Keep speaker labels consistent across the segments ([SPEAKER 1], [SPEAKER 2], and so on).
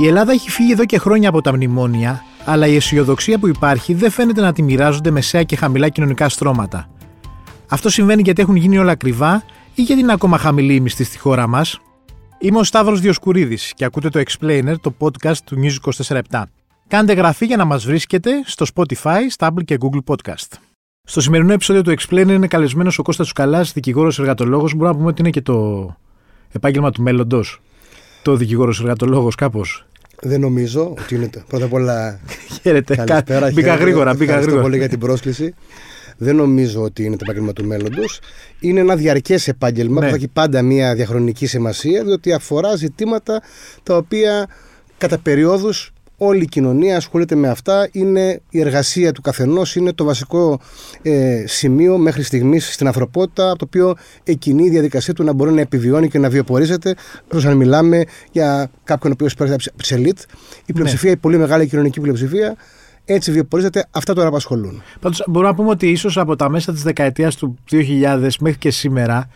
[SPEAKER 1] Η Ελλάδα έχει φύγει εδώ και χρόνια από τα μνημόνια, αλλά η αισιοδοξία που υπάρχει δεν φαίνεται να τη μοιράζονται μεσαία και χαμηλά κοινωνικά στρώματα. Αυτό συμβαίνει γιατί έχουν γίνει όλα ακριβά ή γιατί είναι ακόμα χαμηλή η μισθή στη χώρα μας; Είμαι ο Σταύρος Διοσκουρίδης και ακούτε το Explainer, το podcast του News 24 Κάντε γραφή για να μας βρίσκετε στο Spotify, Stable και Google Podcast. Στο σημερινό επεισόδιο του Explainer είναι καλεσμένος ο Κώστας Τσουκαλά, δικηγόρος εργατολόγος. Μπορούμε να πούμε ότι είναι και το επάγγελμα του μέλλοντος. Το δικηγόρο εργατολόγο, κάπως;
[SPEAKER 2] Δεν νομίζω ότι είναι. Πρώτα απ' όλα.
[SPEAKER 1] Χαίρετε.
[SPEAKER 2] Καλησπέρα.
[SPEAKER 1] Μπήκα γρήγορα. Μπήκα
[SPEAKER 2] Ευχαριστώ
[SPEAKER 1] γρήγορα.
[SPEAKER 2] πολύ για την πρόσκληση. Δεν νομίζω ότι είναι το επάγγελμα του μέλλοντος. Είναι ένα διαρκές επάγγελμα
[SPEAKER 1] Ναι.
[SPEAKER 2] που θα έχει πάντα μια διαχρονική σημασία, διότι αφορά ζητήματα τα οποία κατά περιόδους όλη η κοινωνία ασχολείται με αυτά. Είναι η εργασία του καθενός, είναι το βασικό ε, σημείο μέχρι στιγμής στην ανθρωπότητα, το οποίο εκκινεί η διαδικασία του να μπορεί να επιβιώνει και να βιοπορίζεται. Όσο αν μιλάμε για κάποιον ο οποίος παίρνει από τι ελίτ, η πλειοψηφία, η πολύ μεγάλη κοινωνική πλειοψηφία, έτσι βιοπορίζεται. Αυτά τώρα απασχολούν.
[SPEAKER 1] Πάντως μπορούμε να πούμε ότι ίσως από τα μέσα της δεκαετίας του 2000 μέχρι και σήμερα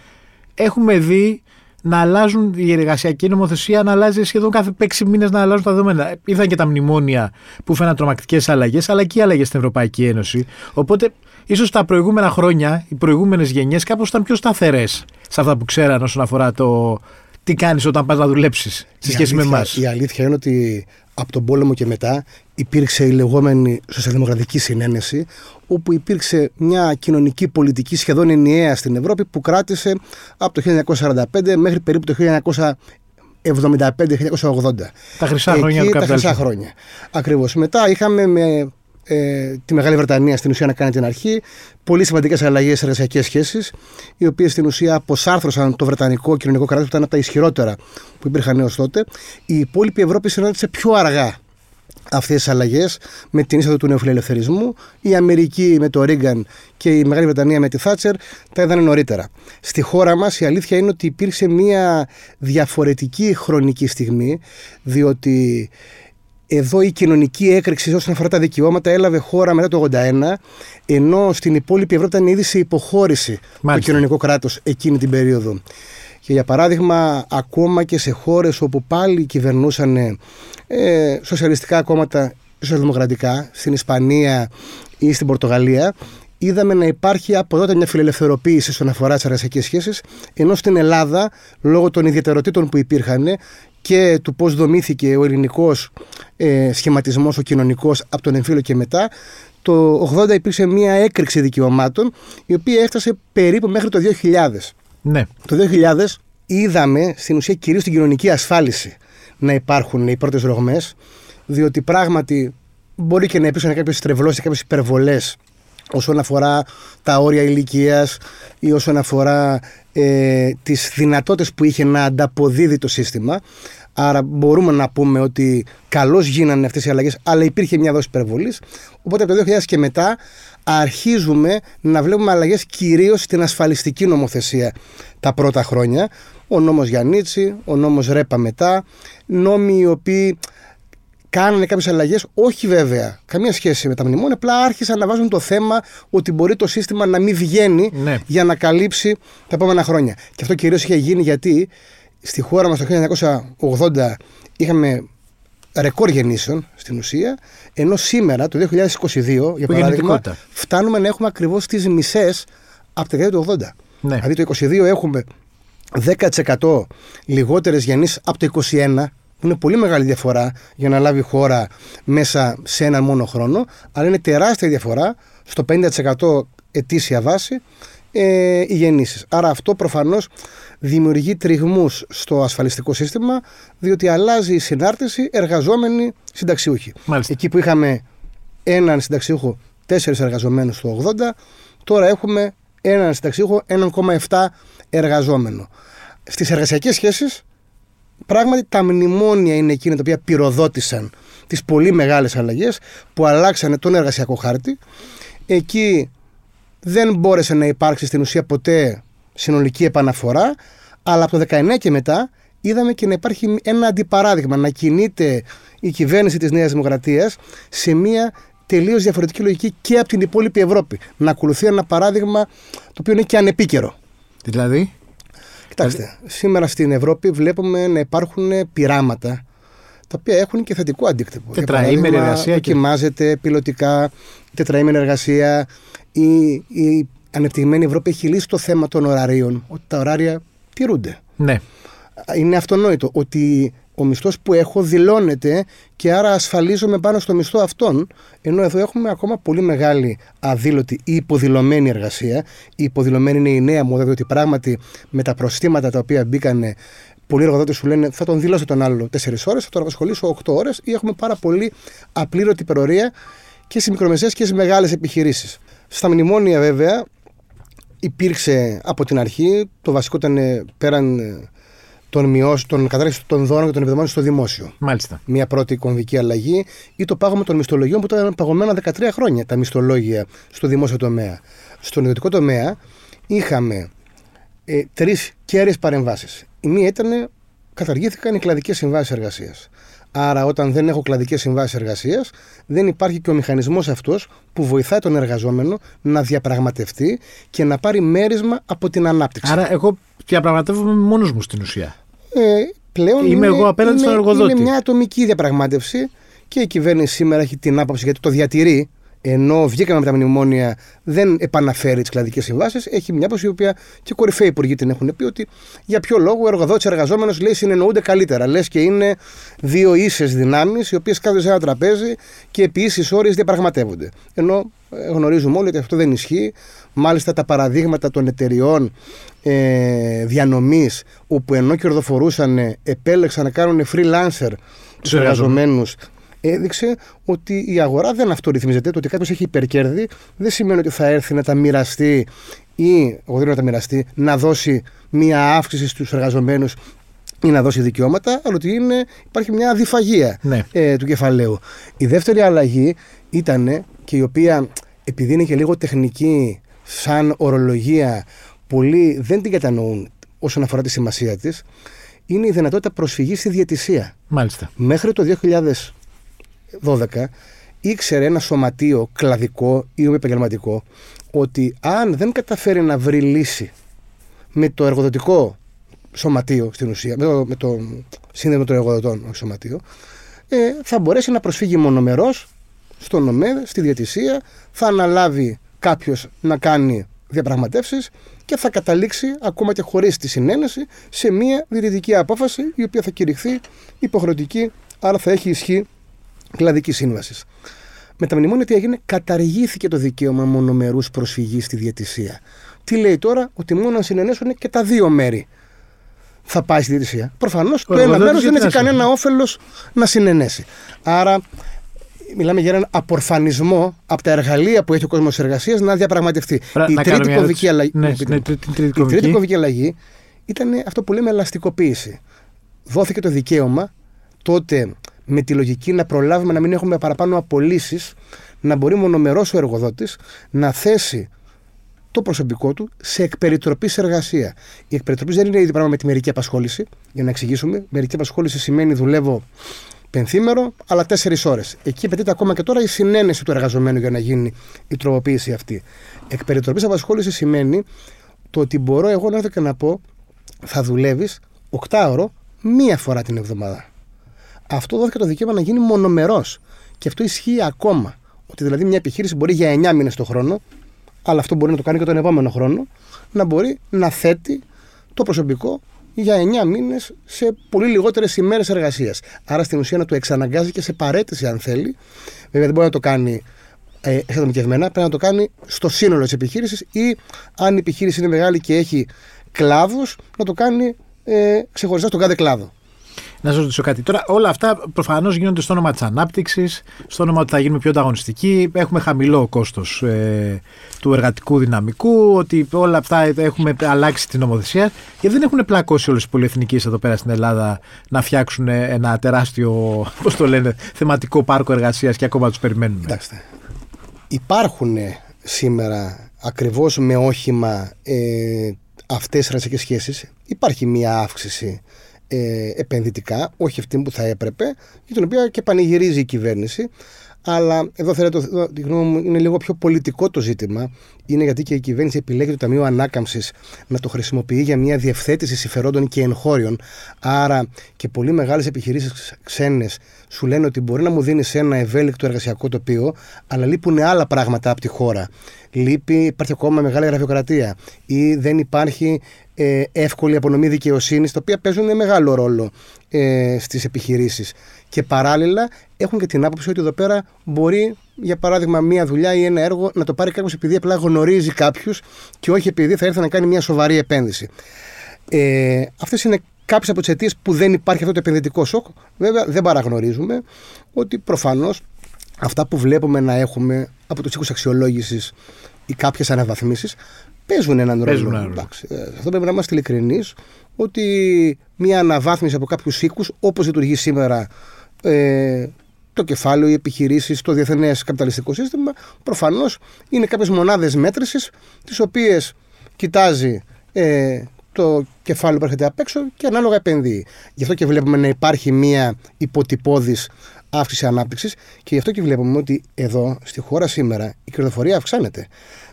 [SPEAKER 1] έχουμε δει να αλλάζουν η εργασιακή νομοθεσία, να αλλάζει σχεδόν κάθε 6 μήνες να αλλάζουν τα δεδομένα. Ήρθαν και τα μνημόνια που φαίναν τρομακτικές αλλαγές, αλλά και οι αλλαγές στην Ευρωπαϊκή Ένωση. Οπότε ίσως τα προηγούμενα χρόνια, οι προηγούμενες γενιές κάπως ήταν πιο σταθερές σε αυτά που ξέραν όσον αφορά το τι κάνεις όταν πας να δουλέψεις σε
[SPEAKER 2] Η
[SPEAKER 1] σχέση με
[SPEAKER 2] αλήθεια-
[SPEAKER 1] εμάς;
[SPEAKER 2] Η αλήθεια είναι ότι από τον πόλεμο και μετά υπήρξε η λεγόμενη σοσιαλδημοκρατική συνένεση, όπου υπήρξε μια κοινωνική πολιτική σχεδόν ενιαία στην Ευρώπη που κράτησε από το 1945 μέχρι περίπου το 1975-1980.
[SPEAKER 1] Τα χρυσά χρόνια του
[SPEAKER 2] Εκεί τα χρυσά
[SPEAKER 1] καπιταλισμού.
[SPEAKER 2] χρόνια. Ακριβώς. Μετά είχαμε με ε, τη Μεγάλη Βρετανία στην ουσία να κάνει την αρχή. Πολύ σημαντικές αλλαγές σε εργασιακές σχέσεις, οι οποίες στην ουσία αποσάρθρωσαν το Βρετανικό κοινωνικό κράτος, που ήταν από τα ισχυρότερα που υπήρχαν έως τότε. Η υπόλοιπη Ευρώπη συνάντησε πιο αργά αυτές τις αλλαγές με την είσοδο του νεοφιλελευθερισμού. Η Αμερική με το Ρίγκαν και η Μεγάλη Βρετανία με τη Θάτσερ τα είδαν νωρίτερα. Στη χώρα μας η αλήθεια είναι ότι υπήρξε μια διαφορετική χρονική στιγμή, διότι εδώ η κοινωνική έκρηξη όσον αφορά τα δικαιώματα έλαβε χώρα μετά το 81, ενώ στην υπόλοιπη Ευρώπη ήταν ήδη σε υποχώρηση
[SPEAKER 1] Μάλιστα.
[SPEAKER 2] το κοινωνικό κράτος εκείνη την περίοδο. Και για παράδειγμα, ακόμα και σε χώρες όπου πάλι κυβερνούσαν ε, σοσιαλιστικά κόμματα σοσιαλδημοκρατικά, στην Ισπανία ή στην Πορτογαλία, είδαμε να υπάρχει από τότε μια φιλελευθεροποίηση όσον αφορά τις εργασιακέ σχέσεις, ενώ στην Ελλάδα, λόγω των ιδιαιτεροτήτων που υπήρχαν και του πώς δομήθηκε ο ελληνικός ε, σχηματισμός, ο κοινωνικός από τον εμφύλιο και μετά, το 80 υπήρξε μια έκρηξη δικαιωμάτων, η οποία έφτασε περίπου μέχρι το 2000.
[SPEAKER 1] Ναι.
[SPEAKER 2] Το 2000 είδαμε στην ουσία κυρίως την κοινωνική ασφάλιση να υπάρχουν οι πρώτες ρογμές, διότι πράγματι μπορεί και να υπήρξαν κάποιες τρευλώσεις, κάποιες υπερβολές όσον αφορά τα όρια ηλικίας ή όσον αφορά ε, τις δυνατότητες που είχε να ανταποδίδει το σύστημα. Άρα μπορούμε να πούμε ότι καλώς γίνανε αυτές οι αλλαγές, αλλά υπήρχε μια δόση υπερβολής. Οπότε από το 2000 και μετά αρχίζουμε να βλέπουμε αλλαγές κυρίως στην ασφαλιστική νομοθεσία τα πρώτα χρόνια. Ο νόμος Γιαννίτσι, ο νόμος Ρέπα μετά, νόμοι οι οποίοι κάνανε κάποιες αλλαγές, όχι βέβαια, καμία σχέση με τα μνημόνια, απλά άρχισαν να βάζουν το θέμα ότι μπορεί το σύστημα να μην βγαίνει
[SPEAKER 1] Ναι.
[SPEAKER 2] για να καλύψει τα επόμενα χρόνια. Και αυτό κυρίως είχε γίνει γιατί στη χώρα μας το 1980 είχαμε ρεκόρ γεννήσεων στην ουσία, ενώ σήμερα το 2022, για παράδειγμα,
[SPEAKER 1] γεννητικότητα.
[SPEAKER 2] φτάνουμε να έχουμε ακριβώς τις μισές από τη δεκαετία του 80.
[SPEAKER 1] Ναι.
[SPEAKER 2] Δηλαδή το 22 έχουμε 10% λιγότερες γεννήσεις από το 21, που είναι πολύ μεγάλη διαφορά για να λάβει χώρα μέσα σε έναν μόνο χρόνο, αλλά είναι τεράστια διαφορά στο 50% ετήσια βάση ε, οι γεννήσει. Άρα αυτό προφανώς δημιουργεί τριγμούς στο ασφαλιστικό σύστημα, διότι αλλάζει η συνάρτηση εργαζόμενοι συνταξιούχοι.
[SPEAKER 1] Μάλιστα.
[SPEAKER 2] Εκεί που είχαμε έναν συνταξιούχο, τέσσερις εργαζομένους το 80, τώρα έχουμε έναν συνταξιούχο, 1,7 εργαζόμενο. Στις εργασιακές σχέσεις, πράγματι τα μνημόνια είναι εκείνα τα οποία πυροδότησαν τις πολύ μεγάλες αλλαγές που αλλάξανε τον εργασιακό χάρτη. Εκεί δεν μπόρεσε να υπάρξει στην ουσία ποτέ συνολική επαναφορά, αλλά από το 19 και μετά είδαμε και να υπάρχει ένα αντιπαράδειγμα, να κινείται η κυβέρνηση της Νέας Δημοκρατίας σε μια τελείως διαφορετική λογική και από την υπόλοιπη Ευρώπη. Να ακολουθεί ένα παράδειγμα το οποίο είναι και ανεπίκαιρο.
[SPEAKER 1] Δηλαδή;
[SPEAKER 2] Κοιτάξτε, σήμερα στην Ευρώπη βλέπουμε να υπάρχουν πειράματα τα οποία έχουν και θετικό αντίκτυπο.
[SPEAKER 1] Τετραήμερη εργασία.
[SPEAKER 2] Δοκιμάζεται πιλωτικά, τετραήμερη εργασία. Η, η ανεπτυγμένη Ευρώπη έχει λύσει το θέμα των ωραρίων, ότι τα ωράρια τηρούνται.
[SPEAKER 1] Ναι.
[SPEAKER 2] Είναι αυτονόητο ότι ο μισθός που έχω δηλώνεται και άρα ασφαλίζομαι πάνω στο μισθό αυτόν. Ενώ εδώ έχουμε ακόμα πολύ μεγάλη αδήλωτη ή υποδηλωμένη εργασία. Η υποδηλωμένη είναι η νέα μόδα, διότι πράγματι με τα προστήματα τα οποία μπήκανε, πολλοί εργοδότες σου λένε θα τον δηλώσω τον άλλο 4 ώρες, θα τον απασχολήσω 8 ώρες ή έχουμε πάρα πολύ απλήρωτη υπερορία και στι μικρομεσαίες και στι μεγάλες επιχειρήσεις. Στα μνημόνια, βέβαια, υπήρξε από την αρχή, το βασικό ήταν πέραν των μειώσεων, των κατάρρευση των δώρων και των επιδομάτων στο δημόσιο.
[SPEAKER 1] Μάλιστα.
[SPEAKER 2] Μια πρώτη κομβική αλλαγή ή το πάγωμα των μισθολογιών που ήταν παγωμένα 13 χρόνια τα μισθολόγια στο δημόσιο τομέα. Στον ιδιωτικό τομέα είχαμε ε, τρεις κέρυες παρεμβάσεις. Η μία ήταν καταργήθηκαν οι κλαδικές συμβάσεις εργασίας. Άρα, όταν δεν έχω κλαδικές συμβάσεις εργασίας, δεν υπάρχει και ο μηχανισμός αυτός που βοηθάει τον εργαζόμενο να διαπραγματευτεί και να πάρει μέρισμα από την ανάπτυξη.
[SPEAKER 1] Άρα, εγώ διαπραγματεύομαι μόνος μου στην ουσία.
[SPEAKER 2] Ε, πλέον
[SPEAKER 1] Είμαι
[SPEAKER 2] είναι,
[SPEAKER 1] εγώ απέναντι
[SPEAKER 2] είναι,
[SPEAKER 1] στον εργοδότη.
[SPEAKER 2] Είναι μια ατομική διαπραγμάτευση και η κυβέρνηση σήμερα έχει την άποψη γιατί το διατηρεί. Ενώ βγήκαμε με τα μνημόνια, δεν επαναφέρει τις κλαδικές συμβάσεις. Έχει μια άποψη η οποία και κορυφαίοι υπουργοί την έχουν πει ότι για ποιο λόγο ο εργοδότης εργαζόμενος λέει συνεννοούνται καλύτερα. Λες και είναι δύο ίσες δυνάμεις οι οποίες κάθονται σε ένα τραπέζι και επί ίσης όρει διαπραγματεύονται. Ενώ ε, γνωρίζουμε όλοι ότι αυτό δεν ισχύει. Μάλιστα τα παραδείγματα των εταιριών ε, διανομής όπου ενώ κερδοφορούσαν επέλεξαν να κάνουν freelancer τους εργαζομένους έδειξε ότι η αγορά δεν αυτορυθμίζεται. Το ότι κάποιος έχει υπερκέρδη δεν σημαίνει ότι θα έρθει να τα μοιραστεί ή, εγώ δεν να τα μοιραστεί, να δώσει μία αύξηση στους εργαζομένους ή να δώσει δικαιώματα, αλλά ότι είναι, υπάρχει μια αδιφαγία
[SPEAKER 1] Ναι.
[SPEAKER 2] ε, του κεφαλαίου. Η δεύτερη αλλαγή ήταν και η οποία επειδή είναι και λίγο τεχνική σαν ορολογία πολλοί δεν την κατανοούν όσον αφορά τη σημασία της είναι η δυνατότητα προσφυγής στη διαιτησία.
[SPEAKER 1] Μάλιστα.
[SPEAKER 2] Μέχρι το 2012 ήξερε ένα σωματείο κλαδικό ή επαγγελματικό ότι αν δεν καταφέρει να βρει λύση με το εργοδοτικό σωματείο στην ουσία, με το, με το σύνδεσμο των εργοδοτών, όχι σωματείο, ε, θα μπορέσει να προσφύγει μονομερός στον ΟΜΕΔ, στη διατησία, θα αναλάβει κάποιος να κάνει διαπραγματεύσεις και θα καταλήξει ακόμα και χωρίς τη συνένεση σε μια διαιτητική απόφαση η οποία θα κηρυχθεί υποχρεωτική, άρα θα έχει ισχύ κλαδικής σύμβασης. Με τα μνημόνια τι έγινε, καταργήθηκε το δικαίωμα μονομερούς προσφυγής στη διαιτησία. Τι λέει τώρα, ότι μόνο αν συνενέσουν και τα δύο μέρη θα πάει στη διαιτησία. Προφανώς το ένα
[SPEAKER 1] εργοδότης
[SPEAKER 2] μέρος δεν
[SPEAKER 1] γιατί
[SPEAKER 2] έχει
[SPEAKER 1] να
[SPEAKER 2] κανένα
[SPEAKER 1] συμφωνεί.
[SPEAKER 2] όφελος να συνενέσει. Άρα, μιλάμε για έναν απορφανισμό από τα εργαλεία που έχει ο κόσμος εργασίας να διαπραγματευτεί.
[SPEAKER 1] Πρα-
[SPEAKER 2] η
[SPEAKER 1] να κάνω
[SPEAKER 2] τρίτη
[SPEAKER 1] μια
[SPEAKER 2] κομβική
[SPEAKER 1] ερώτηση.
[SPEAKER 2] αλλαγή.
[SPEAKER 1] Ναι,
[SPEAKER 2] μου πείτε.
[SPEAKER 1] ναι, τρίτη- τρίτη
[SPEAKER 2] η τρίτη
[SPEAKER 1] κομβική.
[SPEAKER 2] κομβική αλλαγή ήταν αυτό που λέμε ελαστικοποίηση. Δόθηκε το δικαίωμα τότε με τη λογική να προλάβουμε να μην έχουμε παραπάνω απολύσεις, να μπορεί μονομερός ο εργοδότης να θέσει το προσωπικό του σε εκπεριτροπής σε εργασία. Η εκπεριτροπής δεν είναι ίδιο πράγμα με τη μερική απασχόληση. Για να εξηγήσουμε, μερική απασχόληση σημαίνει δουλεύω πενθήμερο, αλλά τέσσερις ώρες. Εκεί απαιτείται ακόμα και τώρα η συνένεση του εργαζομένου για να γίνει η τροποποίηση αυτή. Εκπεριτροπή απασχόλησης σημαίνει το ότι μπορώ εγώ να έρθω και να πω θα δουλεύεις 8 ώρο μία φορά την εβδομάδα. Αυτό δόθηκε το δικαίωμα να γίνει μονομερός. Και αυτό ισχύει ακόμα. Ότι δηλαδή μια επιχείρηση μπορεί για 9 μήνες το χρόνο, αλλά αυτό μπορεί να το κάνει και τον επόμενο χρόνο, να μπορεί να θέτει το προσωπικό για 9 μήνες σε πολύ λιγότερες ημέρες εργασίας. Άρα στην ουσία να το εξαναγκάζει και σε παρέτηση, αν θέλει. Βέβαια δεν μπορεί να το κάνει ε, εξατομικευμένα, πρέπει να το κάνει στο σύνολο της επιχείρησης ή αν η επιχείρηση είναι μεγάλη και έχει κλάδους, να το κάνει ε, ξεχωριστά στον κάθε κλάδο.
[SPEAKER 1] Να σας ρωτήσω κάτι. Τώρα, όλα αυτά προφανώς γίνονται στο όνομα της ανάπτυξης, στο όνομα ότι θα γίνουμε πιο ανταγωνιστικοί. Έχουμε χαμηλό κόστος ε, του εργατικού δυναμικού, ότι όλα αυτά έχουμε αλλάξει την νομοθεσία. Και δεν έχουν πλακώσει όλες οι πολυεθνικές εδώ πέρα στην Ελλάδα να φτιάξουν ένα τεράστιο, πώς το λένε, θεματικό πάρκο εργασίας και ακόμα τους περιμένουμε.
[SPEAKER 2] Κοιτάξτε. Υπάρχουν σήμερα ακριβώς με όχημα ε, αυτές τι εργασιακέ σχέσεις. Υπάρχει μια αύξηση ε, επενδυτικά, όχι αυτή που θα έπρεπε, για την οποία και πανηγυρίζει η κυβέρνηση. Αλλά εδώ θέλετε, τη γνώμη μου, είναι λίγο πιο πολιτικό το ζήτημα. Είναι γιατί και η κυβέρνηση επιλέγει το Ταμείο Ανάκαμψης να το χρησιμοποιεί για μια διευθέτηση συμφερόντων και εγχώριων. Άρα και πολύ μεγάλες επιχειρήσεις ξένες σου λένε ότι μπορεί να μου δίνεις ένα ευέλικτο εργασιακό τοπίο, αλλά λείπουν άλλα πράγματα από τη χώρα. Λείπει, υπάρχει ακόμα μεγάλη γραφειοκρατία ή δεν υπάρχει ε, εύκολη απονομή δικαιοσύνης, τα οποία παίζουν μεγάλο ρόλο ε, στις επιχειρήσεις. Και παράλληλα έχουν και την άποψη ότι εδώ πέρα μπορεί, για παράδειγμα, μία δουλειά ή ένα έργο να το πάρει κάποιος επειδή απλά γνωρίζει κάποιους και όχι επειδή θα έρθει να κάνει μια σοβαρή επένδυση. Ε, Αυτές είναι κάποιες από τις αιτίες που δεν υπάρχει αυτό το επενδυτικό σοκ. Βέβαια, δεν παραγνωρίζουμε ότι προφανώς αυτά που βλέπουμε να έχουμε από τους οίκους αξιολόγησης ή κάποιες αναβαθμίσεις παίζουν έναν ρόλο. Ε, αυτό πρέπει να είμαστε ειλικρινείς ότι μια αναβάθμιση από κάποιους οίκους, όπως λειτουργεί σήμερα ε, το κεφάλαιο, οι επιχειρήσεις, το διεθνές καπιταλιστικό σύστημα, προφανώς είναι κάποιες μονάδες μέτρησης, τις οποίες κοιτάζει ε, το κεφάλαιο που έρχεται απ' έξω και ανάλογα επενδύει. Γι' αυτό και βλέπουμε να υπάρχει μία υποτυπώδης αύξηση ανάπτυξης και γι' αυτό και βλέπουμε ότι εδώ στη χώρα σήμερα η κερδοφορία αυξάνεται.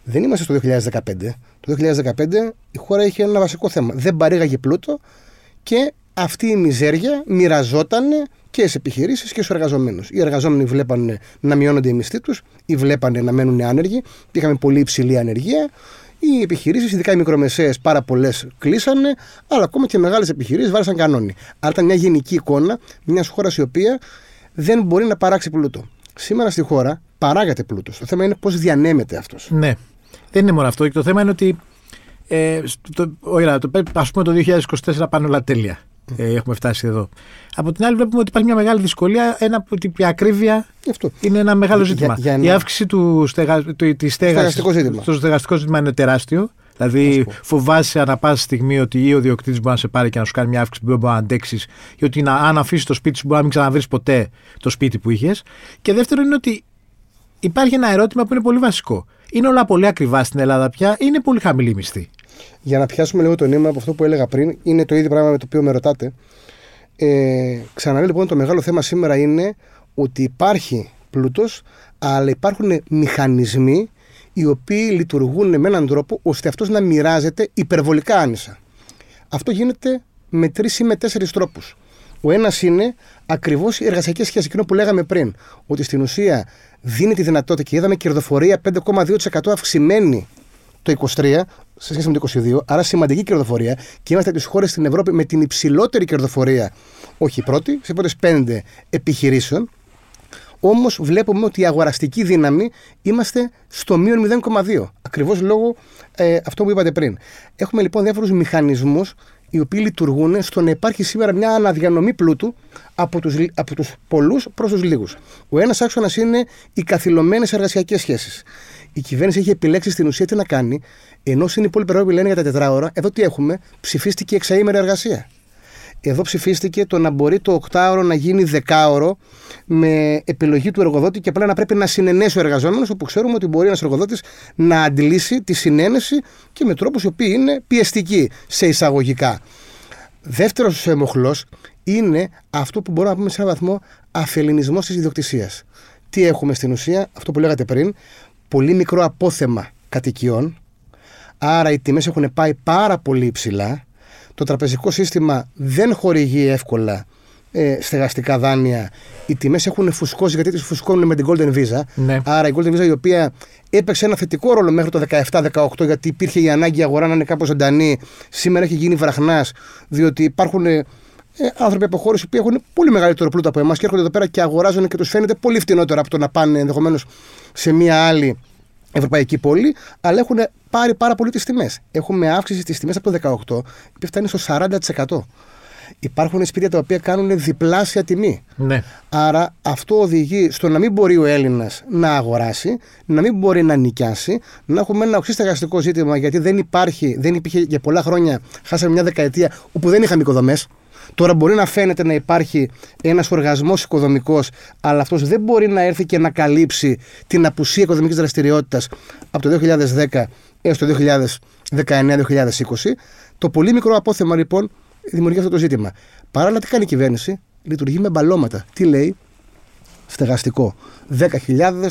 [SPEAKER 2] Δεν είμαστε στο 2015. Το 2015 η χώρα είχε ένα βασικό θέμα. Δεν παρήγαγε πλούτο και αυτή η μιζέρια μοιραζόταν και στι επιχειρήσεις και στους εργαζομένους. Οι εργαζόμενοι βλέπανε να μειώνονται οι μισθοί τους ή βλέπανε να μένουν άνεργοι. Είχαμε πολύ υψηλή ανεργία. Οι επιχειρήσεις, ειδικά οι μικρομεσαίες, πάρα πολλές κλείσανε, αλλά ακόμα και μεγάλες επιχειρήσεις βάλασαν κανόνι. Άρα ήταν μια γενική εικόνα μιας χώρας η οποία δεν μπορεί να παράξει πλούτο. Σήμερα στη χώρα παράγεται πλούτος. Το θέμα είναι πώς διανέμεται αυτός.
[SPEAKER 1] Ναι. Δεν είναι μόνο αυτό. Και το θέμα είναι ότι. Ε, το, το, ας πούμε το 2024 πάνε όλα τέλεια. Ε, έχουμε φτάσει εδώ. Από την άλλη, βλέπουμε ότι υπάρχει μια μεγάλη δυσκολία. Ένα, ότι η ακρίβεια αυτό. είναι ένα μεγάλο ζήτημα. Για, για Η αύξηση του στεγα, του, της στέγασης, στο στεγαστικό ζήτημα είναι τεράστιο. Δηλαδή, φοβάσαι ανά πάσα στιγμή ότι ή ο διοκτήτης μπορεί να σε πάρει και να σου κάνει μια αύξηση που δεν μπορεί να αντέξεις, ή ότι να, αν αφήσεις το σπίτι σου μπορεί να μην ξαναβρεις ποτέ το σπίτι που είχες. Και δεύτερο είναι ότι υπάρχει ένα ερώτημα που είναι πολύ βασικό. Είναι όλα πολύ ακριβά στην Ελλάδα πια ή είναι πολύ χαμηλή μισθή;
[SPEAKER 2] Για να πιάσουμε λίγο το νήμα από αυτό που έλεγα πριν, είναι το ίδιο πράγμα με το οποίο με ρωτάτε. Ε, ξαναλέω λοιπόν, το μεγάλο θέμα σήμερα είναι ότι υπάρχει πλούτος, αλλά υπάρχουν μηχανισμοί οι οποίοι λειτουργούν με έναν τρόπο ώστε αυτός να μοιράζεται υπερβολικά άνισα. Αυτό γίνεται με τρεις ή με τέσσερις τρόπους. Ο ένας είναι ακριβώς η εργασιακή σχέση, εκείνο που λέγαμε πριν. Ότι στην ουσία δίνει τη δυνατότητα και είδαμε κερδοφορία 5,2% αυξημένη το 23 σε σχέση με το 22, άρα σημαντική κερδοφορία και είμαστε από τις χώρες στην Ευρώπη με την υψηλότερη κερδοφορία, όχι η πρώτη, σε πρώτες πέντε επιχειρήσεων. Όμως βλέπουμε ότι η αγοραστική δύναμη είμαστε στο μείον 0,2. Ακριβώς λόγω ε, αυτό που είπατε πριν. Έχουμε λοιπόν διάφορους μηχανισμούς οι οποίοι λειτουργούν στο να υπάρχει σήμερα μια αναδιανομή πλούτου από τους, από τους πολλούς προς τους λίγους. Ο ένας άξονας είναι οι καθυλωμένες εργασιακές σχέσεις. Η κυβέρνηση έχει επιλέξει στην ουσία τι να κάνει, ενώ στην υπόλοιπη Ευρώπη λένε για τα τετράωρα, εδώ τι έχουμε, ψηφίστηκε εξαήμερη εργασία. Εδώ ψηφίστηκε το να μπορεί το οκτάωρο να γίνει δεκάωρο με επιλογή του εργοδότη και απλά να πρέπει να συνενέσει ο εργαζόμενος, όπου ξέρουμε ότι μπορεί ένας εργοδότης να αντιλήσει τη συνένεση και με τρόπους οι οποίοι είναι πιεστικοί σε εισαγωγικά. Δεύτερος μοχλός είναι αυτό που μπορούμε να πούμε σε έναν βαθμό αφελινισμός της ιδιοκτησίας. Τι έχουμε στην ουσία, αυτό που λέγατε πριν, πολύ μικρό απόθεμα κατοικιών. Άρα οι τιμές έχουν πάει πάρα πολύ υψηλά το τραπεζικό σύστημα δεν χορηγεί εύκολα ε, στεγαστικά δάνεια. Οι τιμές έχουν φουσκώσει γιατί τις φουσκώνουν με την Golden Visa.
[SPEAKER 1] Ναι.
[SPEAKER 2] Άρα η Golden Visa η οποία έπαιξε ένα θετικό ρόλο μέχρι το 17-18 γιατί υπήρχε η ανάγκη η αγορά να είναι κάπως ζωντανή. Σήμερα έχει γίνει βραχνάς διότι υπάρχουν ε, άνθρωποι από χώρες που έχουν πολύ μεγαλύτερο πλούτο από εμάς και έρχονται εδώ πέρα και αγοράζουν και τους φαίνεται πολύ φτηνότερο από το να πάνε ενδεχομένως σε μία άλλη ευρωπαϊκή πόλη, αλλά έχουν πάρει πάρα πολύ τις τιμές. Έχουμε αύξηση στις τιμές από το 18 που φτάνει στο 40%. Υπάρχουν σπίτια τα οποία κάνουν διπλάσια τιμή.
[SPEAKER 1] Ναι.
[SPEAKER 2] Άρα αυτό οδηγεί στο να μην μπορεί ο Έλληνας να αγοράσει, να μην μπορεί να νοικιάσει, να έχουμε ένα οξύ στεγαστικό ζήτημα γιατί δεν υπάρχει, δεν υπήρχε για πολλά χρόνια, χάσαμε μια δεκαετία όπου δεν είχαμε οικοδομές. Τώρα μπορεί να φαίνεται να υπάρχει ένας οργασμός οικοδομικός, αλλά αυτός δεν μπορεί να έρθει και να καλύψει την απουσία οικοδομικής δραστηριότητας από το 2010 έως το 2019-2020. Το πολύ μικρό απόθεμα λοιπόν δημιουργεί αυτό το ζήτημα. Παράλληλα, τι κάνει η κυβέρνηση, λειτουργεί με μπαλώματα. Τι λέει, στεγαστικό. 10.000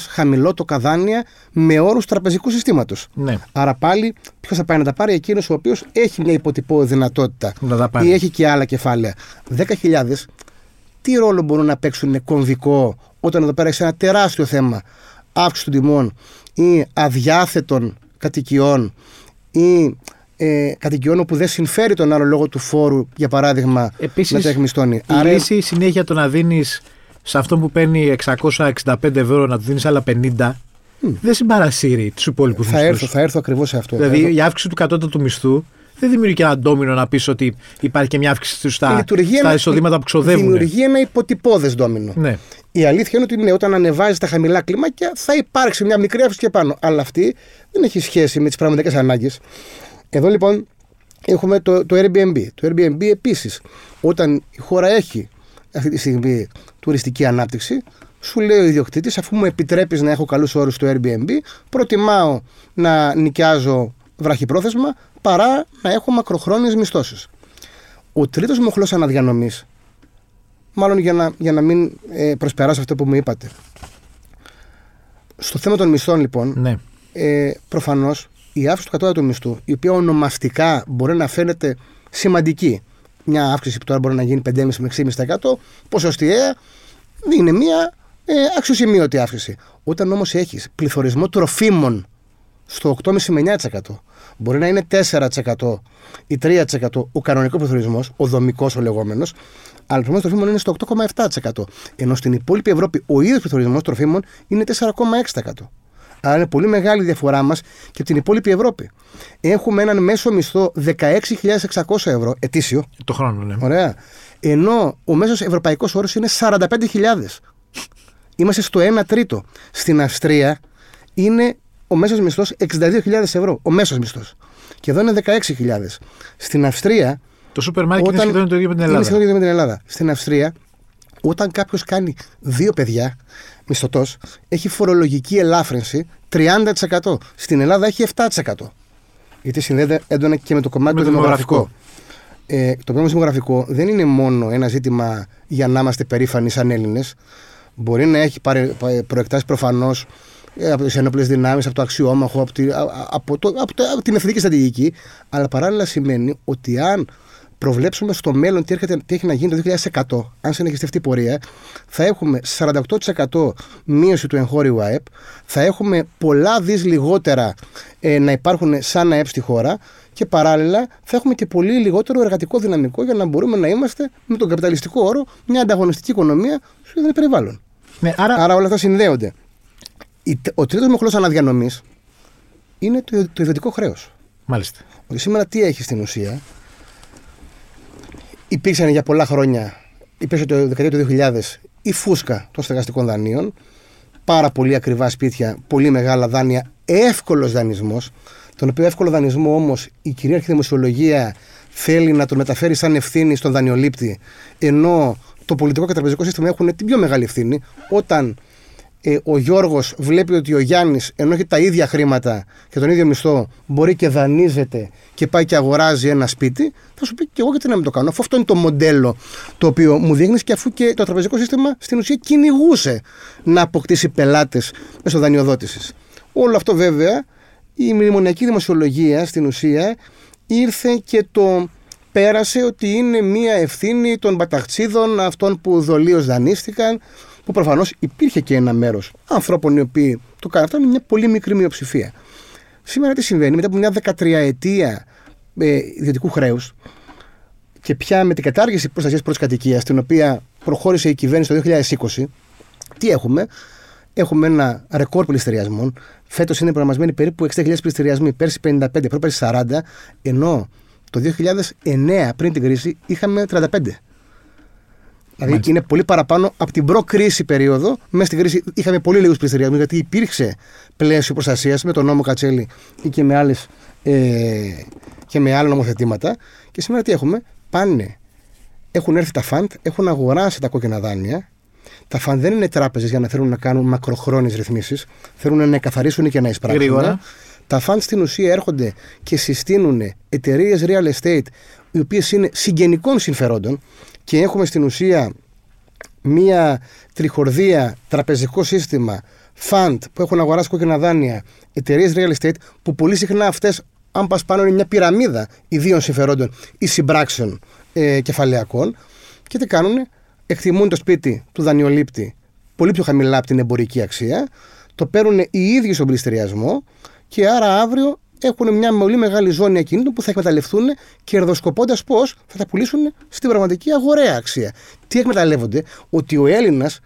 [SPEAKER 2] χαμηλό το καδάνια με όρους τραπεζικού συστήματος.
[SPEAKER 1] Ναι.
[SPEAKER 2] Άρα πάλι ποιος θα πάει να τα πάρει, εκείνος ο οποίος έχει μια υποτυπώ δυνατότητα
[SPEAKER 1] Να τα πάρει.
[SPEAKER 2] ή έχει και άλλα κεφάλαια. 10.000 τι ρόλο μπορούν να παίξουν κομβικό όταν εδώ πέρα έχει ένα τεράστιο θέμα; Αύξηση των τιμών ή αδιάθετων κατοικιών ή ε, κατοικιών όπου δεν συμφέρει τον άλλο λόγο του φόρου, για παράδειγμα,
[SPEAKER 1] Επίσης,
[SPEAKER 2] να τα έχει μισθώνει.
[SPEAKER 1] Η
[SPEAKER 2] Άρα
[SPEAKER 1] λύση συνέχεια το να δίνεις σε αυτόν που παίρνει 665 ευρώ να του δίνεις άλλα 50 δεν συμπαρασύρει τους υπόλοιπους
[SPEAKER 2] θα έρθω, θα έρθω ακριβώς σε αυτό. Θα
[SPEAKER 1] Δηλαδή
[SPEAKER 2] έρθω.
[SPEAKER 1] η αύξηση του κατώτατου μισθού δεν δημιουργεί και ένα ντόμινο να πεις ότι υπάρχει και μια αύξηση στα,
[SPEAKER 2] Λειτουργεί
[SPEAKER 1] στα
[SPEAKER 2] ένα-
[SPEAKER 1] εισοδήματα που ξοδεύουν.
[SPEAKER 2] Δημιουργεί ένα υποτυπώδες ντόμινο.
[SPEAKER 1] Ναι.
[SPEAKER 2] Η αλήθεια είναι ότι ναι, όταν ανεβάζει τα χαμηλά κλίμακια θα υπάρξει μια μικρή αύξηση και πάνω. Αλλά αυτή δεν έχει σχέση με τις πραγματικές ανάγκες. Εδώ λοιπόν έχουμε το, το Airbnb. Το Airbnb επίσης, όταν η χώρα έχει αυτή τη στιγμή τουριστική ανάπτυξη, σου λέει ο ιδιοκτήτης, αφού μου επιτρέπεις να έχω καλούς όρους στο Airbnb, προτιμάω να νοικιάζω βραχυπρόθεσμα παρά να έχω μακροχρόνιες μισθώσεις. Ο τρίτος μοχλός αναδιανομής μάλλον για να, για να μην ε, προσπεράσω αυτό που μου είπατε. Στο θέμα των μισθών, λοιπόν,
[SPEAKER 1] ναι.
[SPEAKER 2] ε, προφανώς η αύξηση του κατώτατου μισθού, η οποία ονομαστικά μπορεί να φαίνεται σημαντική, μια αύξηση που τώρα μπορεί να γίνει 5,5 με 6,5%, ποσοστιαία, είναι μια ε, αξιοσημείωτη αύξηση. Όταν όμως έχεις πληθωρισμό τροφίμων στο 8,5 με 9%, μπορεί να είναι 4% ή 3% ο κανονικός πληθωρισμός, ο δομικός ο λεγόμενος, αλλά ο πληθωρισμός τροφίμων είναι στο 8,7%. Ενώ στην υπόλοιπη Ευρώπη ο ίδιος πληθωρισμός τροφίμων είναι 4,6%. Άρα είναι πολύ μεγάλη η διαφορά μας και από την υπόλοιπη Ευρώπη. Έχουμε έναν μέσο μισθό 16.600 ευρώ ετήσιο.
[SPEAKER 1] Το χρόνο, ναι.
[SPEAKER 2] Ωραία. Ενώ ο μέσος ευρωπαϊκός όρος είναι 45.000. Είμαστε στο 1 τρίτο. Στην Αυστρία είναι ο μέσος μισθός 62.000 ευρώ. Ο μέσος μισθός. Και εδώ είναι 16.000. Στην Αυστρία.
[SPEAKER 1] Το σούπερ μάρκετ είναι σχεδόν το ίδιο με την
[SPEAKER 2] Είναι
[SPEAKER 1] Ελλάδα.
[SPEAKER 2] σχεδόν το ίδιο με την Ελλάδα. Στην Αυστρία, όταν κάποιος κάνει δύο παιδιά, μισθωτός, έχει φορολογική ελάφρυνση 30%. Στην Ελλάδα έχει 7%. Γιατί συνδέεται έντονα και με το κομμάτι
[SPEAKER 1] Με
[SPEAKER 2] το
[SPEAKER 1] το
[SPEAKER 2] δημογραφικό.
[SPEAKER 1] δημογραφικό.
[SPEAKER 2] Ε, το πρόβλημα δημογραφικό δεν είναι μόνο ένα ζήτημα για να είμαστε περήφανοι σαν Έλληνες. Μπορεί να έχει προεκτάσεις προφανώς από τις ενόπλες δυνάμεις, από το αξιόμαχο, από, τη, α- από, το, από, το, από την εθνική στρατηγική. Αλλά παράλληλα σημαίνει ότι αν προβλέψουμε στο μέλλον τι, έρχεται, τι έχει να γίνει το 2100, αν συνεχιστεί αυτή η πορεία, θα έχουμε 48% μείωση του εγχώριου ΑΕΠ, θα έχουμε πολλά δις λιγότερα ε, να υπάρχουν σαν ΑΕΠ στη χώρα και παράλληλα θα έχουμε και πολύ λιγότερο εργατικό δυναμικό για να μπορούμε να είμαστε με τον καπιταλιστικό όρο μια ανταγωνιστική οικονομία στο ίδιο περιβάλλον.
[SPEAKER 1] Ναι, άρα,
[SPEAKER 2] Άρα όλα αυτά συνδέονται. Η- Ο τρίτος μοχλός αναδιανομής είναι το, το ιδιωτικό χρέος.
[SPEAKER 1] μάλιστα.
[SPEAKER 2] Ότι σήμερα τι έχει στην ουσία; Υπήρξαν για πολλά χρόνια, υπήρξε το δεκαετία του 2000, η φούσκα των στεγαστικών δανείων. Πάρα πολύ ακριβά σπίτια, πολύ μεγάλα δάνεια, εύκολος δανεισμός. Τον οποίο εύκολο δανεισμό όμως η κυρίαρχη δημοσιολογία θέλει να τον μεταφέρει σαν ευθύνη στον δανειολήπτη, ενώ το πολιτικό και τραπεζικό σύστημα έχουν την πιο μεγάλη ευθύνη. Όταν ε, ο Γιώργος βλέπει ότι ο Γιάννης, ενώ έχει τα ίδια χρήματα και τον ίδιο μισθό, μπορεί και δανείζεται και πάει και αγοράζει ένα σπίτι, θα σου πει και εγώ γιατί να μην το κάνω. Αφού αυτό είναι το μοντέλο το οποίο μου δείχνεις και αφού και το τραπεζικό σύστημα στην ουσία κυνηγούσε να αποκτήσει πελάτες μέσω δανειοδότησης. Όλο αυτό βέβαια η μνημονιακή δημοσιολογία στην ουσία ήρθε και το πέρασε ότι είναι μία ευθύνη των παταχτσίδων αυτών που δολίως δανείστηκαν που προφανώς υπήρχε και ένα μέρος ανθρώπων οι οποίοι το κάνουν αυτό, είναι μια πολύ μικρή μειοψηφία. Σήμερα τι συμβαίνει, μετά από μια 13 ετία ε, ιδιωτικού χρέους και πια με την κατάργηση προστασίας πρώτης κατοικίας, την οποία προχώρησε η κυβέρνηση το 2020, τι έχουμε, Έχουμε ένα ρεκόρ πληστηριασμών. Φέτος είναι προγραμματισμένοι περίπου 60.000 πληστηριασμοί. Πέρσι 55, πρόπερσι 40. Ενώ το 2009 πριν την κρίση είχαμε 35. Δηλαδή
[SPEAKER 1] Μάλιστα.
[SPEAKER 2] είναι πολύ παραπάνω από την προ-κρίση περίοδο. Μέσα στην κρίση είχαμε πολύ λίγους πληστηριασμούς γιατί υπήρξε πλαίσιο προστασίας με τον νόμο Κατσέλη ή και με, άλλες, ε, και με άλλα νομοθετήματα. Και σήμερα τι έχουμε, πάνε, έχουν έρθει τα φαντ, έχουν αγοράσει τα κόκκινα δάνεια. Τα φαντ δεν είναι τράπεζες για να θέλουν να κάνουν μακροχρόνιες ρυθμίσεις. Θέλουν να καθαρίσουν και να εισπράξουν.
[SPEAKER 1] Γρήγορα.
[SPEAKER 2] Τα φαντ στην ουσία έρχονται και συστήνουν εταιρείες real estate οι οποίες είναι συγγενικών συμφερόντων και έχουμε στην ουσία μία τριχορδία τραπεζικό σύστημα, fund που έχουν αγοράσει κόκκινα δάνεια, εταιρείες real estate, που πολύ συχνά αυτές, αν πας πάνω, είναι μια πυραμίδα ιδίων συμφερόντων ή συμπράξεων ε, κεφαλαιακών. Και τι κάνουν, εκτιμούν το σπίτι του δανειολήπτη πολύ πιο χαμηλά από την εμπορική αξία, το παίρνουν οι ίδιοι στον πληστηριασμό και άρα αύριο έχουν μια πολύ μεγάλη ζώνη ακινήτων που θα εκμεταλλευτούν κερδοσκοπώντας πώς θα τα πουλήσουν στην πραγματική αγοραία αξία. Τι εκμεταλλεύονται, ότι ο Έλληνας,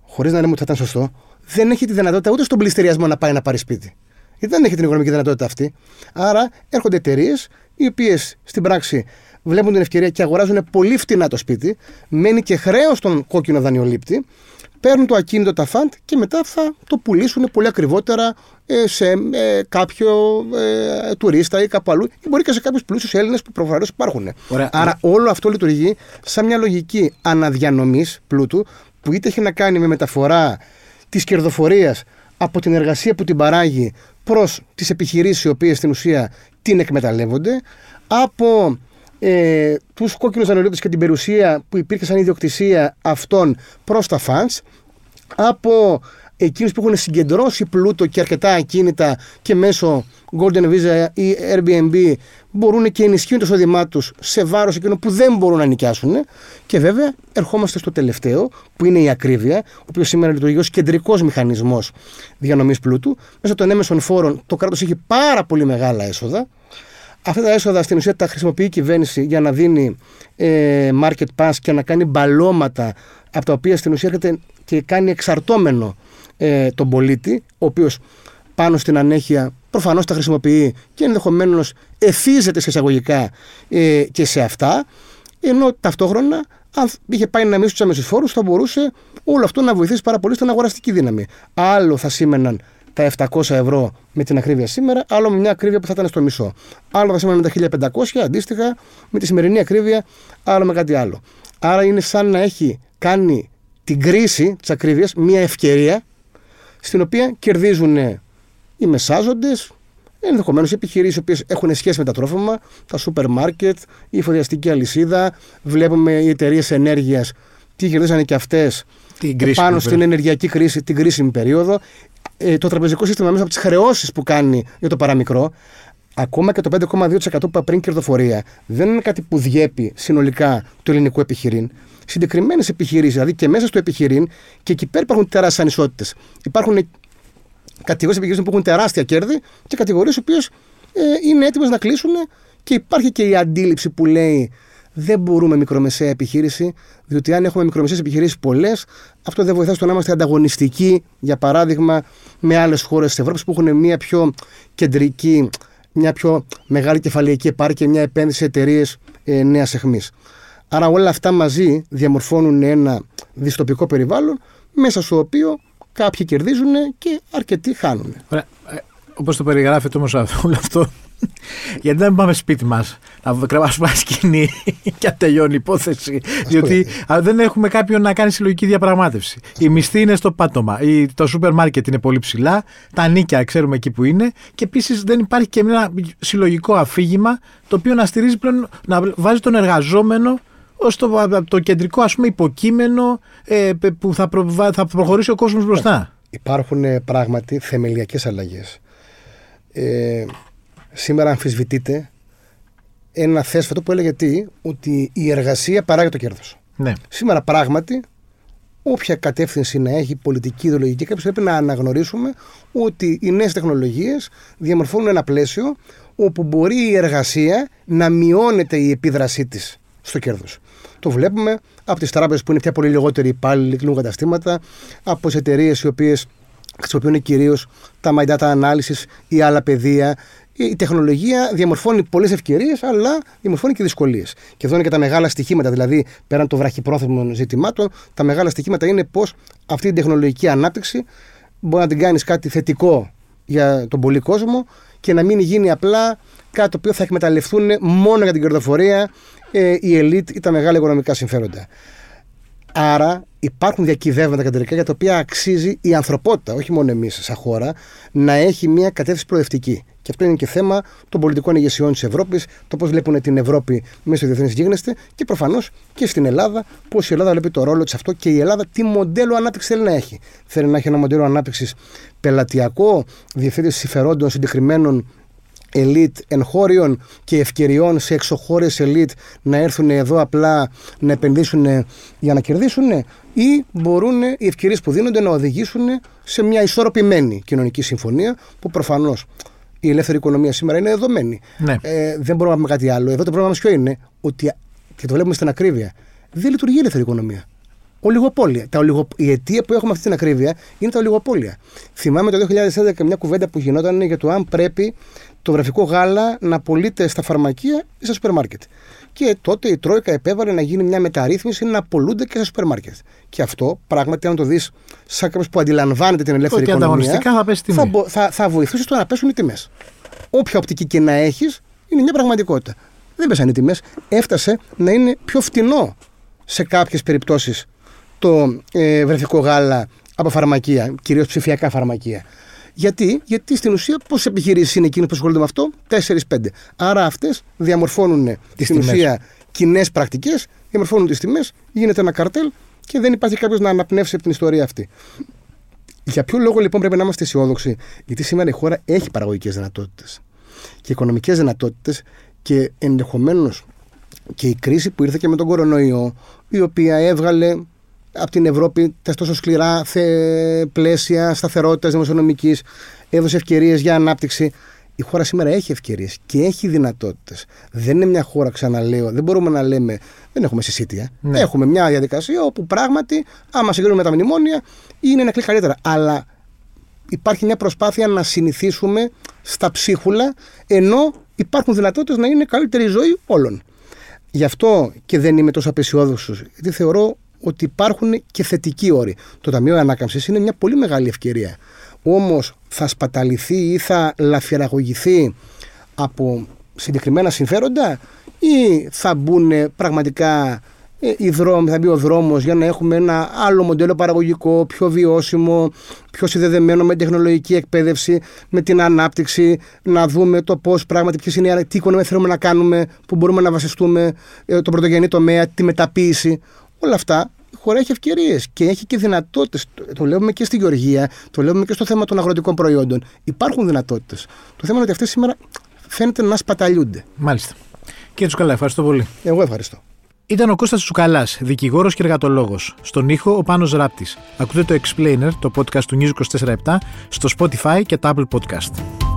[SPEAKER 2] χωρίς να λέμε ότι θα ήταν σωστό, δεν έχει τη δυνατότητα ούτε στον πληστηριασμό να πάει να πάρει σπίτι. Γιατί δεν έχει την οικονομική δυνατότητα αυτή. Άρα έρχονται εταιρείες οι οποίες στην πράξη βλέπουν την ευκαιρία και αγοράζουν πολύ φτηνά το σπίτι, μένει και χρέος στον κόκκινο δανειολήπτη, παίρνουν το ακίνητο τα φαντ και μετά θα το πουλήσουν πολύ ακριβότερα ε, σε ε, κάποιο ε, τουρίστα ή κάπου αλλού ή μπορεί και σε κάποιους πλούσιους Έλληνες που προφανώς υπάρχουν. Ωραία. Άρα όλο αυτό λειτουργεί σαν μια λογική αναδιανομής πλούτου που είτε έχει να κάνει με μεταφορά της κερδοφορίας από την εργασία που την παράγει προς τις επιχειρήσεις οι οποίες στην ουσία την εκμεταλλεύονται, από ε, τους κόκκινους δανειολήπτε και την περιουσία που υπήρχε σαν ιδιοκτησία αυτών προς τα fans, από εκείνους που έχουν συγκεντρώσει πλούτο και αρκετά ακίνητα και μέσω Golden Visa ή Airbnb μπορούν και ενισχύουν το εισόδημά τους σε βάρος εκείνων που δεν μπορούν να νοικιάσουν. Και βέβαια ερχόμαστε στο τελευταίο, που είναι η ακρίβεια, ο οποίος σήμερα λειτουργεί ως κεντρικός μηχανισμός διανομής πλούτου. Μέσω των έμεσων φόρων το κράτος έχει πάρα πολύ μεγάλα έσοδα. Αυτά τα έσοδα στην ουσία τα χρησιμοποιεί η κυβέρνηση για να δίνει ε, market pass και να κάνει μπαλώματα από τα οποία στην ουσία έρχεται και κάνει εξαρτώμενο ε, τον πολίτη, ο οποίος πάνω στην ανέχεια προφανώς τα χρησιμοποιεί και ενδεχομένως εθίζεται σε εισαγωγικά ε, και σε αυτά, ενώ ταυτόχρονα αν είχε πάει να μίσει τους άμεσους φόρους, θα μπορούσε όλο αυτό να βοηθήσει πάρα πολύ στην αγοραστική δύναμη. Άλλο θα σήμαιναν τα 700 ευρώ με την ακρίβεια σήμερα, άλλο με μια ακρίβεια που θα ήταν στο μισό. Άλλο θα σήμαιναν τα 1500 αντίστοιχα με τη σημερινή ακρίβεια, άλλο με κάτι άλλο. Άρα είναι σαν να έχει κάνει την κρίση της ακρίβειας μια ευκαιρία στην οποία κερδίζουν οι μεσάζοντες, ενδεχομένως οι επιχειρήσεις που έχουν σχέση με τα τρόφιμα, τα σούπερ μάρκετ, η εφοδιαστική αλυσίδα. Βλέπουμε οι εταιρείες ενέργειας τι κερδίσανε και αυτές πάνω στην ενεργειακή κρίση, την κρίσιμη περίοδο. Ε, το τραπεζικό σύστημα μέσα από τις χρεώσεις που κάνει για το παραμικρό, ακόμα και το 5,2% που είπα πριν κερδοφορία, δεν είναι κάτι που διέπει συνολικά το ελληνικό επιχειρήν. Συγκεκριμένες επιχειρήσεις, δηλαδή και μέσα στο επιχειρήν, και εκεί πέρα υπάρχουν τεράστιες ανισότητες. Υπάρχουν κατηγορίες επιχειρήσεων που έχουν τεράστια κέρδη και κατηγορίες οι οποίες ε, είναι έτοιμες να κλείσουν και υπάρχει και η αντίληψη που λέει δεν μπορούμε μικρομεσαία επιχείρηση, διότι αν έχουμε μικρομεσαίες επιχειρήσεις πολλές, αυτό δεν βοηθά στο να είμαστε ανταγωνιστικοί, για παράδειγμα, με άλλες χώρες της Ευρώπης που έχουν μια πιο κεντρική, μια πιο μεγάλη κεφαλαϊκή επάρκεια, μια επένδυση σε εταιρείες ε, νέας αιχμής. Άρα όλα αυτά μαζί διαμορφώνουν ένα δυστοπικό περιβάλλον μέσα στο οποίο κάποιοι κερδίζουν και αρκετοί χάνουν.
[SPEAKER 1] Ωραία. Ε, Όπως το περιγράφεται όμως όλο αυτό, γιατί δεν πάμε σπίτι μας να κρεβάσουμε ένα σκηνή και να τελειώνει η υπόθεση. διότι δεν έχουμε κάποιον να κάνει συλλογική διαπραγμάτευση. Η μισθή είναι στο πάτωμα. Το σούπερ μάρκετ είναι πολύ ψηλά. Τα νίκια ξέρουμε εκεί που είναι. Και επίσης δεν υπάρχει και ένα συλλογικό αφήγημα το οποίο να στηρίζει πλέον, να βάζει τον εργαζόμενο ως το, το κεντρικό ας πούμε υποκείμενο ε, που θα, θα προχωρήσει ο κόσμος μπροστά.
[SPEAKER 2] Υπάρχουν ε, πράγματι θεμελιακές αλλαγές. Ε, σήμερα αμφισβητείται ένα θέσφατο που έλεγε τι, ότι η εργασία παράγει το κέρδος.
[SPEAKER 1] Ναι.
[SPEAKER 2] Σήμερα πράγματι όποια κατεύθυνση να έχει πολιτική, ιδεολογική, κάποιος πρέπει να αναγνωρίσουμε ότι οι νέες τεχνολογίες διαμορφώνουν ένα πλαίσιο όπου μπορεί η εργασία να μειώνεται η επίδρασή της στο κέρδος. Το βλέπουμε από τις τράπεζες που είναι πια πολύ λιγότεροι υπάλληλοι, κλείνουν καταστήματα, από τις εταιρείες οι οποίες χρησιμοποιούν κυρίως τα my data analysis ή άλλα πεδία. Η τεχνολογία διαμορφώνει πολλές ευκαιρίες, αλλά διαμορφώνει και δυσκολίες. Και εδώ είναι και τα μεγάλα στοιχήματα, δηλαδή πέραν των βραχυπρόθεσμων ζητημάτων, τα μεγάλα στοιχήματα είναι πώς αυτή την τεχνολογική ανάπτυξη μπορεί να την κάνεις κάτι θετικό για τον πολύ κόσμο και να μην γίνει απλά κάτι το οποίο θα εκμεταλλευτούν μόνο για την κερδοφορία ε, η ελίτ ή τα μεγάλα οικονομικά συμφέροντα. Άρα υπάρχουν διακυβεύματα κεντρικά για τα οποία αξίζει η ανθρωπότητα, όχι μόνο εμείς σαν χώρα, να έχει μια κατεύθυνση προοδευτική. Και αυτό είναι και θέμα των πολιτικών ηγεσιών της Ευρώπης, το πώς βλέπουν την Ευρώπη μέσα στο διεθνές γίγνεσθε και προφανώς και στην Ελλάδα, πώς η Ελλάδα βλέπει το ρόλο της αυτό και η Ελλάδα τι μοντέλο ανάπτυξης θέλει να έχει. Θέλει να έχει ένα μοντέλο ανάπτυξης πελατειακό, διευθέτηση συμφερόντων συγκεκριμένων ελίτ εγχώριων και ευκαιριών σε εξωχώρες ελίτ να έρθουν εδώ απλά να επενδύσουν για να κερδίσουν ή μπορούν οι ευκαιρίες που δίνονται να οδηγήσουν σε μια ισορροπημένη κοινωνική συμφωνία που προφανώς η ελεύθερη οικονομία σήμερα είναι δεδομένη.
[SPEAKER 1] Ναι.
[SPEAKER 2] Ε, δεν μπορούμε να πούμε κάτι άλλο. Εδώ το πρόβλημα μας ποιο είναι; Ότι, και το βλέπουμε στην ακρίβεια, δεν λειτουργεί η ελεύθερη οικονομία. Ολιγοπόλια. Τα ολιγο... Η αιτία που έχουμε αυτή την ακρίβεια είναι τα ολιγοπόλια. Θυμάμαι το 2011 μια κουβέντα που γινόταν για το αν πρέπει το γραφικό γάλα να πωλείται στα φαρμακεία ή στα σούπερ μάρκετ. Και τότε η Τρόικα επέβαλε να γίνει μια μεταρρύθμιση να πολλούνται και στα σούπερ μάρκετ. Και αυτό πράγματι, αν το δεις σαν κάποιος που αντιλαμβάνεται την ελεύθερη
[SPEAKER 1] Ότι
[SPEAKER 2] οικονομία,
[SPEAKER 1] ανταγωνιστικά θα πέσει τιμή.
[SPEAKER 2] θα, μπο- θα, θα βοηθήσει στο να πέσουν οι τιμές. Όποια οπτική και να έχεις, είναι μια πραγματικότητα. Δεν πέσανε οι τιμές. Έφτασε να είναι πιο φτηνό σε κάποιες περιπτώσεις το ε, βρεφικό γάλα από φαρμακεία, κυρίως ψηφιακά φαρμακεία. Γιατί, Γιατί στην ουσία πόσες επιχειρήσεις είναι εκείνες που ασχολούνται με αυτό, 4-5. Άρα αυτές διαμορφώνουν
[SPEAKER 1] Τις
[SPEAKER 2] στην
[SPEAKER 1] τιμές.
[SPEAKER 2] ουσία κοινές πρακτικές, διαμορφώνουν τις τιμές, γίνεται ένα καρτέλ και δεν υπάρχει κάποιος να αναπνεύσει από την ιστορία αυτή. Για ποιο λόγο λοιπόν πρέπει να είμαστε αισιόδοξοι, Γιατί σήμερα η χώρα έχει παραγωγικές δυνατότητες και οικονομικές δυνατότητες και ενδεχομένως και η κρίση που ήρθε και με τον κορονοϊό, η οποία έβγαλε από την Ευρώπη τα τόσο σκληρά θε- πλαίσια σταθερότητας δημοσιονομικής, έδωσε ευκαιρίες για ανάπτυξη. Η χώρα σήμερα έχει ευκαιρίες και έχει δυνατότητες. Δεν είναι μια χώρα, ξαναλέω, δεν μπορούμε να λέμε. Δεν έχουμε συσίτια.
[SPEAKER 1] Ναι.
[SPEAKER 2] Έχουμε μια διαδικασία όπου πράγματι, άμα συγκρίνουμε με τα μνημόνια, είναι ένα κλικ καλύτερα. Αλλά υπάρχει μια προσπάθεια να συνηθίσουμε στα ψίχουλα, ενώ υπάρχουν δυνατότητες να είναι καλύτερη η ζωή όλων. Γι' αυτό και δεν είμαι τόσο απεσιόδοξος, γιατί θεωρώ ότι υπάρχουν και θετικοί όροι. Το Ταμείο Ανάκαμψης είναι μια πολύ μεγάλη ευκαιρία. Όμως θα σπαταληθεί ή θα λαφυραγωγηθεί από συγκεκριμένα συμφέροντα ή θα μπουν πραγματικά ε, οι δρόμοι, θα μπει ο δρόμος για να έχουμε ένα άλλο μοντέλο παραγωγικό, πιο βιώσιμο, πιο συνδεδεμένο με τεχνολογική εκπαίδευση, με την ανάπτυξη, να δούμε το πώς πράγματι, ποιες είναι, οι- τι οικονομία θέλουμε να κάνουμε, που μπορούμε να βασιστούμε, ε, το πρωτογενή τομέα, τη μεταποίηση. Όλα αυτά η χώρα έχει ευκαιρίες και έχει και δυνατότητες. Το, το λέμε και στη Γεωργία, το λέμε και στο θέμα των αγροτικών προϊόντων. Υπάρχουν δυνατότητες. Το θέμα είναι ότι αυτές σήμερα φαίνεται να σπαταλιούνται.
[SPEAKER 1] Μάλιστα. Κύριε Τσουκαλά, ευχαριστώ πολύ.
[SPEAKER 2] Εγώ ευχαριστώ.
[SPEAKER 1] Ήταν ο Κώστας Τσουκαλάς, δικηγόρος και εργατολόγος. Στον ήχο ο Πάνος Ράπτης. Ακούτε το Explainer, το podcast του News 24-7, στο Spotify και τα Apple Podcast.